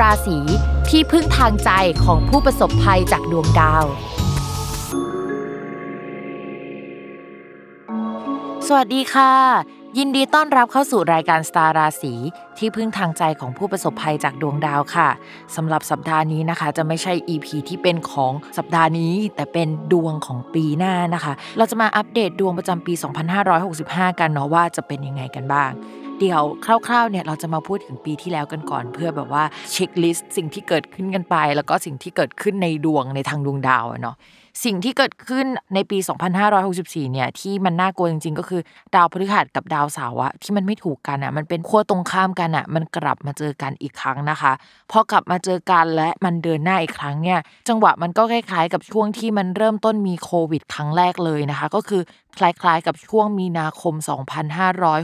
ราศีที่พึ่งทางใจของผู้ประสบภัยจากดวงดาว สวัสดีค่ะ ยินดีต้อนรับเข้าสู่รายการสตาร์ราศีที่พึ่งทางใจของผู้ประสบภัยจากดวงดาวค่ะสำหรับสัปดาห์นี้นะคะ จะไม่ใช่ EP ที่เป็นของสัปดาห์นี้ แต่เป็นดวงของปีหน้านะคะ เราจะมาอัปเดตดวงประจำปี 2565 กันเนาะว่าจะเป็นยังไงกันบ้าง เดี๋ยวคร่าวๆเนี่ยเราจะมาพูดถึงปีที่แล้วกันก่อน เพื่อแบบว่าเช็คลิสต์สิ่งที่เกิดขึ้นกันไป แล้วก็สิ่งที่เกิดขึ้นในดวงในทางดวงดาวอะเนาะสิ่งที่เกิดขึ้นในปี 2564 เนี่ยที่มันน่ากลัวจริงๆ ก็คือดาวพฤหัสกับดาวเสาร์อะที่มันไม่ถูกกันอะมันเป็นขั้วตรงข้ามกันอะมันกลับมาเจอกันอีกครั้งนะคะพอกลับมาเจอกันและมันเดินหน้าอีกครั้งเนี่ยจังหวะมันก็คล้ายๆ กับช่วงที่มันเริ่มต้นมีโควิด ครั้งแรกเลยนะคะ ก็คือ คล้ายๆ กับช่วงมีนาคม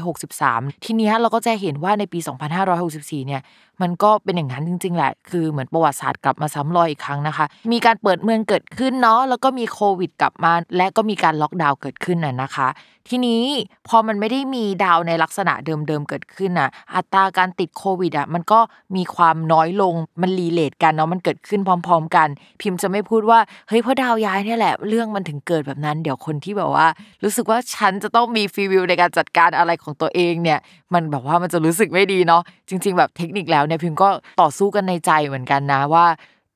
2563 ทีนี้เราก็จะเห็นว่าในปี 2564 เนี่ยมันก็เป็นอย่างนั้นจริง ๆ แหละ คือเหมือนประวัติศาสตร์กลับมาซ้ำรอยอีกครั้งนะคะ มีการเปิดเมืองเกิดขึ้นเนาะ แล้วก็มีโควิดกลับมา และก็มีการล็อกดาวน์เกิดขึ้นน่ะนะคะทีนี้พอมันไม่ได้มีดาวในลักษณะเดิมๆเกิดขึ้นน่ะ อัตราการติดโควิดอะมันก็มีความน้อยลงมันรีเลทกันเนาะมันเกิดขึ้นพร้อม ๆ กัน พิมพ์จะไม่พูดว่าเฮ้ยเพราะดาวย้ายเนี่ยแหละเรื่องมันถึงเกิดแบบนั้น เดี๋ยวคนที่แบบว่า รู้สึกว่าฉันจะต้องมีฟีวิวในการจัดการอะไรของตัวเองเนี่ย มันแบบว่ามันจะรู้สึกไม่ดีเนาะจริง ๆ แบบเทคนิคแล้วเนี่ยพิมพ์ก็ต่อสู้กันในใจเหมือนกันนะว่า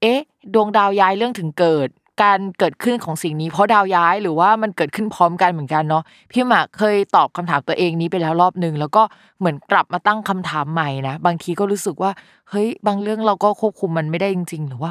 เอ๊ะ ดวงดาวย้ายเรื่องถึงเกิด การเกิดขึ้นของสิ่งนี้เพราะดาวย้ายหรือว่ามันเกิดขึ้นพร้อมกันเหมือนกันเนาะพี่หมากเคยตอบคำถามตัวเองนี้ไปแล้วรอบหนึ่งแล้วก็เหมือนกลับมาตั้งคำถามใหม่นะบางทีก็รู้สึกว่าเฮ้ยบางเรื่องเราก็ควบคุมมันไม่ได้จริง ๆ หรือว่า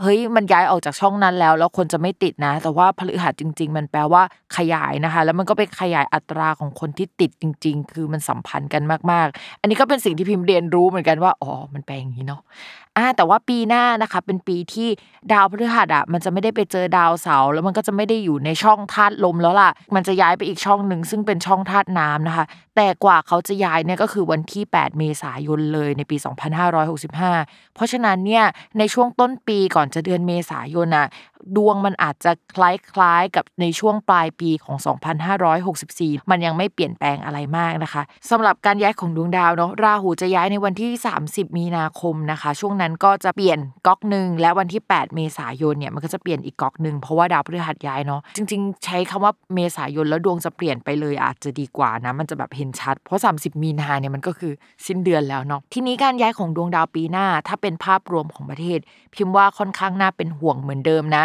เฮ้ยมันย้ายออกจากช่องนั้นแล้ว แล้วคนจะไม่ติดนะ แต่ว่าพฤหัสจริง ๆ มันแปลว่าขยายนะคะ แล้วมันก็ไปขยายอัตราของคนที่ติดจริง ๆ คือมันสัมพันธ์กันมากๆ อันนี้ก็เป็นสิ่งที่พิมพ์เรียนรู้เหมือนกันว่าอ๋อมันแปลอย่างนี้เนาะอ่าแต่ว่าปีหน้านะคะ เป็นปีที่ดาวพฤหัสอะมันจะไม่ได้ไปเจอดาวเสาร์แล้วมันก็จะไม่ได้อยู่ในช่องธาตุลมแล้วล่ะ มันจะย้ายไปอีกช่องหนึ่งซึ่งเป็นช่องธาตุน้ำนะคะ แต่กว่าเขาจะย้ายเนี่ยก็คือวันที่ 8 เมษายนเลยในปี 2565 เพราะฉะนั้นเนี่ยในช่วงต้นปีก่อนจะเดือนเมษายนอะ ดวงมันอาจจะคล้ายๆกับในช่วงปลายปีของ 2564 มันยังไม่เปลี่ยนแปลงอะไรมากนะคะสำหรับการย้ายของดวงดาวเนาะราหูจะย้ายในวันที่ 30 มีนาคมนะคะ ช่วงนั้นก็จะเปลี่ยนก๊อกหนึ่งและวันที่ 8 เมษายนเนี่ยมันก็จะเปลี่ยนอีกก๊อกหนึ่งเพราะว่าดาวพฤหัสย้ายเนาะจริง ๆ ใช้คำว่าเมษายนแล้วดวงจะเปลี่ยนไปเลยอาจจะดีกว่านะมันจะแบบเห็นชัด เพราะ 30 มีนาเนี่ยมันก็คือสิ้นเดือนแล้วเนาะทีนี้การย้ายของดวงดาวปีหน้า ถ้าเป็นภาพรวมของประเทศ พิมพ์ว่าค่อนข้างน่าเป็นห่วงเหมือนเดิมนะ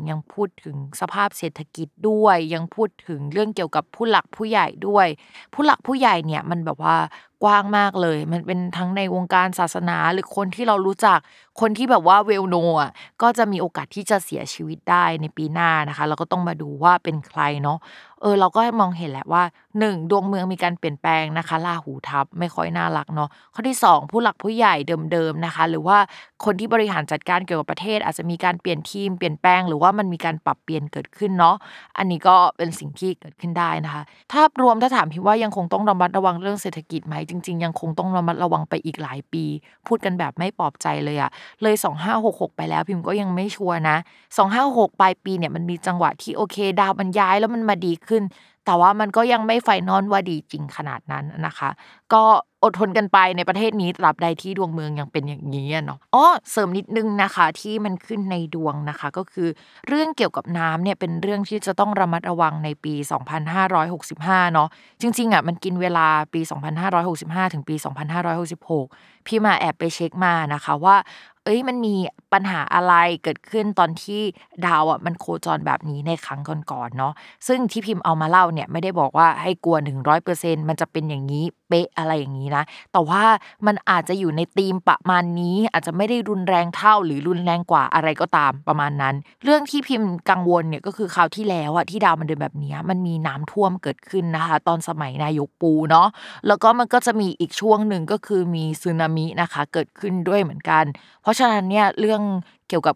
ยังพูดถึงสภาพเศรษฐกิจด้วย ยังพูดถึงเรื่องเกี่ยวกับผู้หลักผู้ใหญ่ด้วย ผู้หลักผู้ใหญ่เนี่ยมันแบบว่า กว้างมากเลย มันเป็นทั้งในวงการศาสนาหรือคนที่เรารู้จักคนที่แบบว่าเวลโนอะก็จะมีโอกาสที่จะเสียชีวิตได้ในปีหน้านะคะเราก็ต้องมาดูว่าเป็นใครเนาะเออเราก็มองเห็นแหละว่า 1. ดวงเมืองมีการเปลี่ยนแปลงนะคะลาหูทับไม่ค่อยน่ารักเนาะข้อที่ 2 ผู้หลักผู้ใหญ่เดิมๆนะคะ หรือว่าคนที่บริหารจัดการเกี่ยวกับประเทศ อาจจะมีการเปลี่ยนทีมเปลี่ยนแปลงหรือว่ามันมีการปรับเปลี่ยนเกิดขึ้นเนาะอันนี้ก็เป็นสิ่งที่เกิดขึ้นได้นะคะถ้ารวมถ้าถามพี่ว่ายังคงต้องระมัดระวังเรื่องเศรษฐกิจไหมจริง ๆ ยังคงต้องระมัดระวังไปอีกหลายปี พูดกันแบบไม่ปลอบใจเลยอะเลย 2566 ไปแล้วพิมพ์ก็ยังไม่ชัวร์นะ 2566 ปลายปีเนี่ยมันมีจังหวะที่โอเค ดาวมันย้ายแล้วมันมาดีขึ้นแต่ว่ามันก็ยังไม่ไฟนอลว่าดีจริงขนาดนั้นนะคะ ก็อดทนกันไปในประเทศนี้ตราบใดที่ดวงเมืองยังเป็นอย่างนี้เนาะอ๋อเสริมนิดนึงนะคะที่มันขึ้นในดวงนะคะ ก็คือเรื่องเกี่ยวกับน้ำเนี่ยเป็นเรื่องที่จะต้องระมัดระวังในปี 2565 เนาะจริงๆอะมันกินเวลาปี 2565 ถึงปี 2566 พี่มาแอบไปเช็คมานะคะว่า เอ้ยมันมีปัญหาอะไรเกิดขึ้นตอนที่ดาวอะมันโคจรแบบนี้ในครั้งก่อนๆเนาะซึ่งที่พิมพ์เอามาเล่าเนี่ยไม่ได้บอกว่าให้กลัวหนึ่งร้อยเปอร์เซ็นมันจะเป็นอย่างนี้ เป๊ะอะไรอย่างนี้นะ แต่ว่ามันอาจจะอยู่ในธีมประมาณนี้ อาจจะไม่ได้รุนแรงเท่าหรือรุนแรงกว่าอะไรก็ตามประมาณนั้น เรื่องที่พิมพ์กังวลเนี่ยก็คือคราวที่แล้วอะที่ดาวมันเดินแบบนี้มันมีน้ำท่วมเกิดขึ้นนะคะ ตอนสมัยนายกปูเนาะแล้วก็มันก็จะมีอีกช่วงหนึ่งก็คือมีสึนามินะคะ เกิดขึ้นด้วยเหมือนกัน เพราะฉะนั้นเนี่ยเรื่องเกี่ยวกับ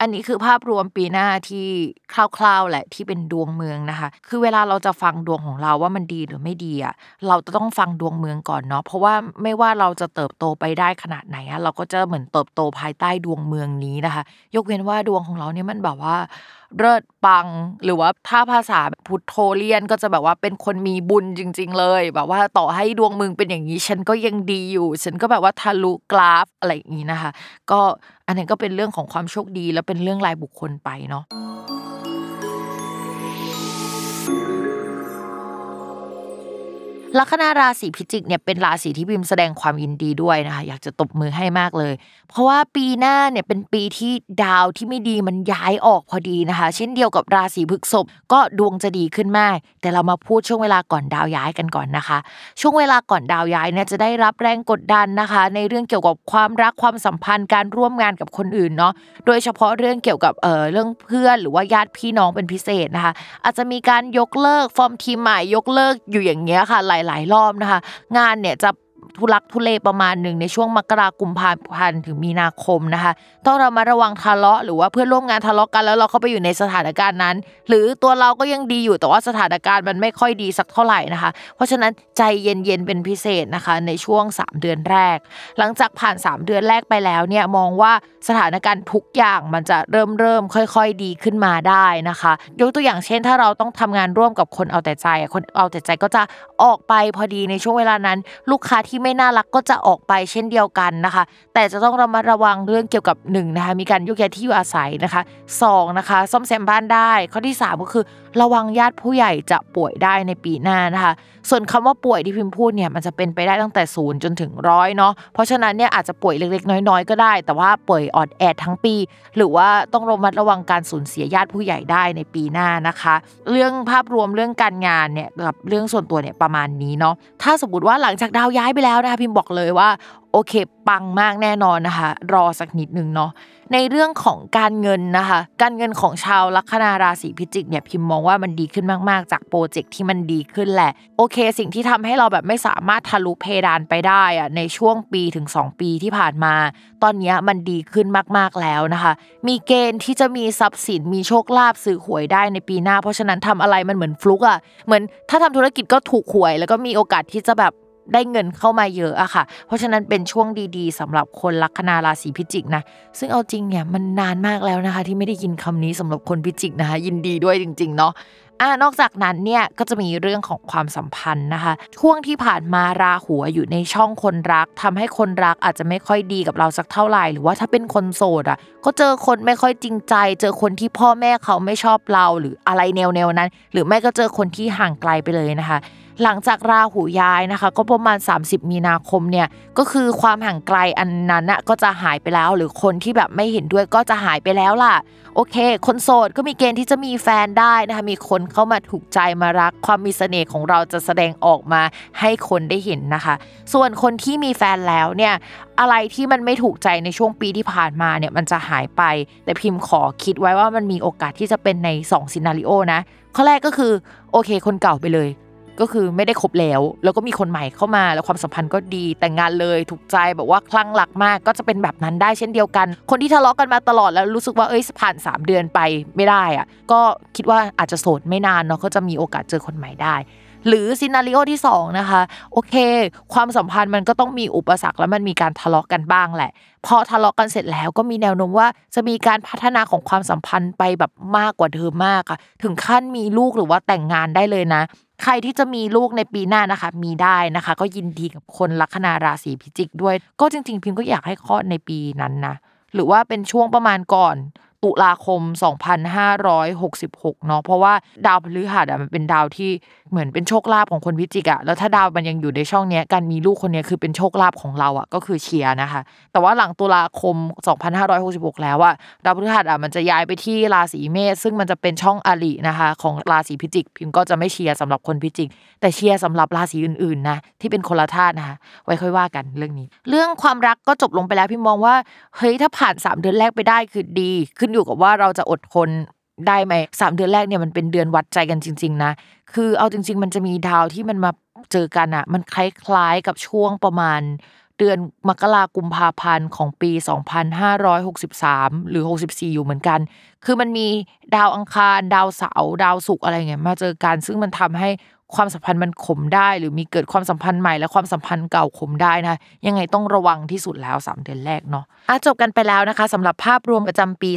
อันนี้คือภาพรวมปีหน้าที่คร่าวๆแหละที่เป็นดวงเมืองนะคะ คือเวลาเราจะฟังดวงของเราว่ามันดีหรือไม่ดีอะเราจะต้องฟังดวงเมืองก่อนเนาะเพราะว่าไม่ว่าเราจะเติบโตไปได้ขนาดไหนอะเราก็จะเหมือนเติบโตภายใต้ดวงเมืองนี้นะคะ ยกเว้นว่าดวงของเราเนี่ยมันแบบว่าเลิศปัง หรือว่าถ้าภาษาพุทโธเลียนก็จะแบบว่าเป็นคนมีบุญจริง ๆ เลย แบบว่าต่อให้ดวงมึงเป็นอย่างนี้ ฉันก็ยังดีอยู่ ฉันก็แบบว่าทะลุกราฟอะไรอย่างนี้นะคะ ก็อันนี้ก็เป็นเรื่องของความโชคดี แล้วเป็นเรื่องรายบุคคลไปเนาะ ลัคนาราศีพิจิกเนี่ยเป็นราศีที่พิมแสดงความยินดีด้วยนะคะ อยากจะตบมือให้มากเลย เพราะว่าปีหน้าเนี่ยเป็นปีที่ดาวที่ไม่ดีมันย้ายออกพอดีนะคะ เช่นเดียวกับราศีพฤษภก็ดวงจะดีขึ้นมาก แต่เรามาพูดช่วงเวลาก่อนดาวย้ายกันก่อนนะคะ ช่วงเวลาก่อนดาวย้ายเนี่ยจะได้รับแรงกดดันนะคะ ในเรื่องเกี่ยวกับความรักความสัมพันธ์การร่วมงานกับคนอื่นเนาะโดยเฉพาะเรื่องเกี่ยวกับเอ่อเรื่องเพื่อนหรือว่าญาติพี่น้องเป็นพิเศษนะคะ อาจจะมีการยกเลิกฟอร์มทีมใหม่ยกเลิกอยู่อย่างเงี้ยค่ะหลายๆ รอบนะคะ งานเนี่ยจะ ทุลักทุเลประมาณหนึ่งในช่วงมกรากุมภาพันถึงมีนาคมนะคะ ต้องเรามาระวังทะเลาะหรือว่าเพื่อนร่วมงานทะเลาะกันแล้วเราเข้าไปอยู่ในสถานการณ์นั้น หรือตัวเราก็ยังดีอยู่แต่ว่าสถานการณ์มันไม่ค่อยดีสักเท่าไหร่นะคะ เพราะฉะนั้นใจเย็นๆเป็นพิเศษนะคะในช่วง 3 เดือนแรก หลังจากผ่าน 3 เดือนแรกไปแล้วเนี่ยมองว่าสถานการณ์ทุกอย่างมันจะเริ่มเริ่มค่อยๆดีขึ้นมาได้นะคะ ยกตัวอย่างเช่น ถ้าเราต้องทำงานร่วมกับคนเอาแต่ใจ คนเอาแต่ใจก็จะออกไปพอดีในช่วงเวลานั้น ลูกค้าที่ไม่น่ารักก็จะออกไปเช่นเดียวกันนะคะ แต่จะต้องระมัดระวังเรื่องเกี่ยวกับ1นะคะมีการยกย้ายที่อยู่อาศัยนะคะ2นะคะซ่อมแซมบ้านได้ ข้อที่ 3 ก็คือ ระวังญาติผู้ใหญ่จะป่วยได้ในปีหน้านะคะ ส่วนคำว่าป่วยที่พิมพ์พูดเนี่ยมันจะเป็นไปได้ตั้งแต่ศูนย์จนถึงร้อยเนาะเพราะฉะนั้นเนี่ยอาจจะป่วยเล็กๆ น้อยๆ ก็ได้ แต่ว่าป่วยออดแอดทั้งปี หรือว่าต้องระมัดระวังการสูญเสียญาติผู้ใหญ่ได้ในปีหน้านะคะ เรื่องภาพรวมเรื่องการงานเนี่ยกับเรื่องส่วนตัวเนี่ยประมาณนี้เนาะถ้าสมมติว่าหลังจากดาวย้ายไปแล้วนะคะพิมพ์บอกเลยว่าโอเคปังมากแน่นอนนะคะ รอสักนิดนึงเนาะ ในเรื่องของการเงินนะคะ การเงินของชาวลัคนาราศีพิจิกเนี่ยพิมพ์มองว่ามันดีขึ้นมาก ๆ จากโปรเจกต์ที่มันดีขึ้นแหละ โอเค สิ่งที่ทำให้เราแบบไม่สามารถทะลุเพดานไปได้อะในช่วงปีถึง 2 ปีที่ผ่านมา ตอนนี้มันดีขึ้นมาก ๆ แล้วนะคะ มีเกณฑ์ที่จะมีทรัพย์สินมีโชคลาภซื้อหวยได้ในปีหน้า เพราะฉะนั้นทำอะไรมันเหมือนฟลุกอะเหมือนถ้าทำธุรกิจก็ถูกหวย แล้วก็มีโอกาสที่จะแบบ ได้เงินเข้ามาเยอะอะค่ะ เพราะฉะนั้นเป็นช่วงดีๆสำหรับคนลัคนาราศีพิจิกนะ ซึ่งเอาจริงเนี่ยมันนานมากแล้วนะคะ ที่ไม่ได้ยินคำนี้สำหรับคนพิจิกนะคะ ยินดีด้วยจริงๆเนาะอ่านอกจากนั้นเนี่ยก็จะมีเรื่องของความสัมพันธ์นะคะ ช่วงที่ผ่านมาราหัวอยู่ในช่องคนรักทำให้คนรักอาจจะไม่ค่อยดีกับเราสักเท่าไหร่ หรือว่าถ้าเป็นคนโสดอะ ก็เจอคนไม่ค่อยจริงใจ เจอคนที่พ่อแม่เขาไม่ชอบเราหรืออะไรแนวๆนั้น หรือไม่ก็เจอคนที่ห่างไกลไปเลยนะคะ หลังจากราหูย้ายนะคะ ก็ประมาณ 30 มีนาคมเนี่ยก็คือความห่างไกลอันนั้นน่ะก็จะหายไปแล้ว หรือคนที่แบบไม่เห็นด้วยก็จะหายไปแล้วล่ะ โอเค คนโสดก็มีเกณฑ์ที่จะมีแฟนได้นะคะมีคนเข้ามาถูกใจมารัก ความมีเสน่ห์ของเราจะแสดงออกมาให้คนได้เห็นนะคะ ส่วนคนที่มีแฟนแล้วเนี่ยอะไรที่มันไม่ถูกใจในช่วงปีที่ผ่านมาเนี่ยมันจะหายไป แต่พิมพ์ขอคิดไว้ว่ามันมีโอกาสที่จะเป็นใน2 scenario นะข้อแรกก็คือโอเค คนเก่าไปเลย ก็คือไม่ได้คบแล้ว แล้วก็มีคนใหม่เข้ามาแล้วความสัมพันธ์ก็ดีแต่งงานเลยถูกใจแบบว่าคลั่งรักมากก็จะเป็นแบบนั้นได้เช่นเดียวกัน คนที่ทะเลาะกันมาตลอดแล้วรู้สึกว่าเอ้ยผ่าน 3 เดือนไปไม่ได้อะก็คิดว่าอาจจะโสดไม่นานเนาะก็จะมีโอกาสเจอคนใหม่ได้ หรือ scenario ที่2นะคะโอเค ความสัมพันธ์มันก็ต้องมีอุปสรรคแล้วมันมีการทะเลาะกันบ้างแหละ พอทะเลาะกันเสร็จแล้วก็มีแนวโน้มว่าจะมีการพัฒนาของความสัมพันธ์ไปแบบมากกว่าเดิมมากค่ะ ถึงขั้นมีลูกหรือว่าแต่งงานได้เลยนะ ใครที่จะมีลูกในปีหน้านะคะ มีได้นะคะ ก็ยินดีกับคนลัคนาราศีพิจิกด้วย ก็จริง ๆ พิมก็อยากให้คลอดในปีนั้นนะหรือว่าเป็นช่วงประมาณก่อน ตุลาคม 2566เนาะเพราะว่าดาวพฤหัสอะมันเป็นดาวที่เหมือนเป็นโชคลาภของคนพิจิกอะแล้วถ้าดาวมันยังอยู่ในช่องเนี้ยการมีลูกคนเนี้ยคือเป็นโชคลาภของเราอะก็คือเชียร์นะคะ แต่ว่าหลังตุลาคม 2566 แล้วอะดาวพฤหัสอะมันจะย้ายไปที่ราศีเมษซึ่งมันจะเป็นช่องอรินะคะ ของราศีพิจิก พิมก็จะไม่เชียร์สำหรับคนพิจิก แต่เชียร์สำหรับราศีอื่นๆนะที่เป็นคนละธาตุนะคะไว้ค่อยว่ากันเรื่องนี้ เรื่องความรักก็จบลงไปแล้วพิมมองว่าเฮ้ยถ้าผ่าน 3 เดือนแรกไปได้คือดีขึ้นอยู่กับว่าเราจะอดทนได้ไหมสามเดือนแรกเนี่ยมันเป็นเดือนวัดใจกันจริง ๆ นะ คือเอาจริง ๆ มันจะมีดาวที่มันมาเจอกันอะมันคล้ายๆกับช่วงประมาณ เดือนมกรากุมภาพันธ์ของปี 2563 หรือ 64 อยู่เหมือนกัน คือมันมีดาวอังคาร ดาวเสาร์ดาวศุกร์อะไรเงี้ยมาเจอกัน ซึ่งมันทำให้ ความสัมพันธ์มันขมได้ หรือมีเกิดความสัมพันธ์ใหม่และความสัมพันธ์เก่าขมได้นะยังไงต้องระวังที่สุดแล้ว 3 เดือนแรกเนาะอะจบกันไปแล้วนะคะสำหรับภาพรวมประจำปี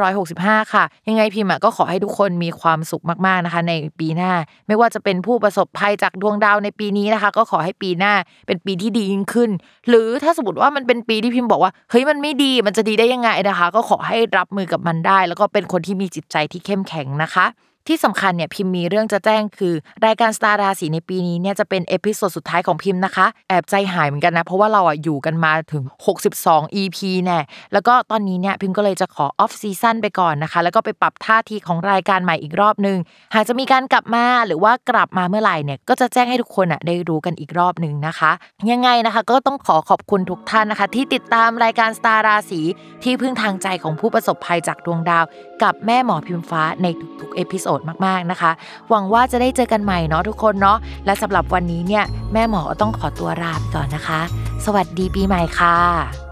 2565 ค่ะ ยังไงพิมพ์ก็ขอให้ทุกคนมีความสุขมากๆนะคะ ในปีหน้า ไม่ว่าจะเป็นผู้ประสบภัยจากดวงดาวในปีนี้นะคะ ก็ขอให้ปีหน้าเป็นปีที่ดียิ่งขึ้น หรือถ้าสมมติว่ามันเป็นปีที่พิมพ์บอกว่าเฮ้ยมันไม่ดีมันจะดีได้ยังไงนะคะ ก็ขอให้รับมือกับมันได้ แล้วก็เป็นคนที่มีจิตใจที่เข้มแข็งนะคะ ที่สำคัญเนี่ยพิมพ์มีเรื่องจะแจ้งคือ รายการสตาร์ราศีในปีนี้เนี่ยจะเป็น episode สุดท้ายของพิมพ์นะคะ แอบใจหายเหมือนกันนะ เพราะว่าเราอะอยู่กันมาถึง 62 EP แน่ะแล้วก็ตอนนี้เนี่ยพิมพ์ก็เลยจะขอ off season ไปก่อนนะคะ แล้วก็ไปปรับท่าทีของรายการใหม่อีกรอบนึง หากจะมีการกลับมาหรือว่ากลับมาเมื่อไหร่เนี่ยก็จะแจ้งให้ทุกคนอะได้รู้กันอีกรอบนึงนะคะ ยังไงนะคะ ก็ต้องขอขอบคุณทุกท่านนะคะ ที่ติดตามรายการสตาร์ราศีที่พึ่งทางใจของผู้ประสบภัยจากดวงดาว กับแม่หมอพิมฟ้าในทุกๆ episode มากๆนะคะ หวังว่าจะได้เจอกันใหม่เนาะทุกคนเนาะและสำหรับวันนี้เนี่ยแม่หมอต้องขอตัวลาไปก่อนนะคะ สวัสดีปีใหม่ค่ะ